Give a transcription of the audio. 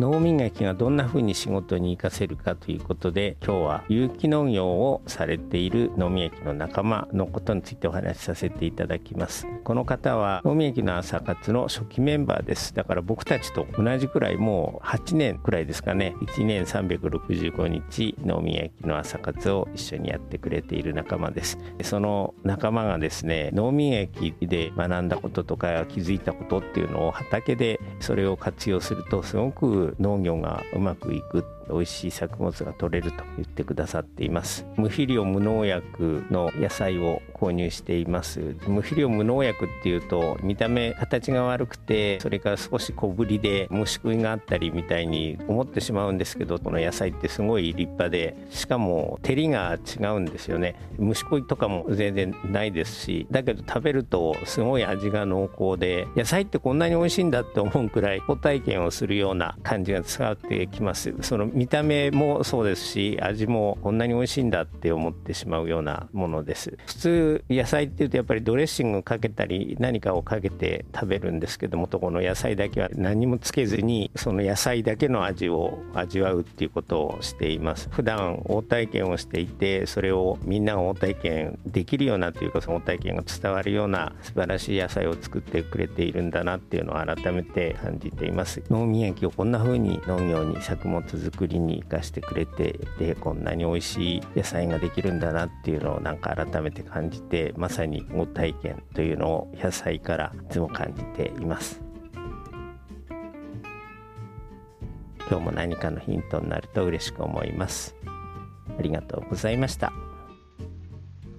脳磨きがどんな風に仕事に活かせるかということで今日は有機農業をされている脳磨きの仲間のことについてお話しさせていただきます。この方は脳磨きの朝活の初期メンバーです。だから僕たちと同じくらいもう8年くらいですかね。1年365日脳磨きの朝活を一緒にやってくれている仲間です。その仲間がですね脳磨きで学んだこととか気づいたことっていうのを畑でそれを活用するとすごく農業がうまくいく美味しい作物が取れると言ってくださっています。無肥料無農薬の野菜を購入しています。無肥料無農薬っていうと見た目形が悪くてそれから少し小ぶりで虫食いがあったりみたいに思ってしまうんですけどこの野菜ってすごい立派でしかも照りが違うんですよね。虫食いとかも全然ないですしだけど食べるとすごい味が濃厚で野菜ってこんなに美味しいんだって思うくらい体験をするような感じが伝わってきます。その見た目もそうですし味もこんなに美味しいんだって思ってしまうようなものです。普通野菜っていうとやっぱりドレッシングかけたり何かをかけて食べるんですけどもとこの野菜だけは何もつけずにその野菜だけの味を味わうっていうことをしています。普段大体験をしていてそれをみんなが大体験できるようなというかその大体験が伝わるような素晴らしい野菜を作ってくれているんだなっていうのを改めて感じています。農民液をこんな風に農業に作物作りに生かしてくれてでこんなに美味しい野菜ができるんだなっていうのをなんか改めて感じてまさにご体験というのを野菜からいつも感じています。今日も何かのヒントになると嬉しく思います。ありがとうございました。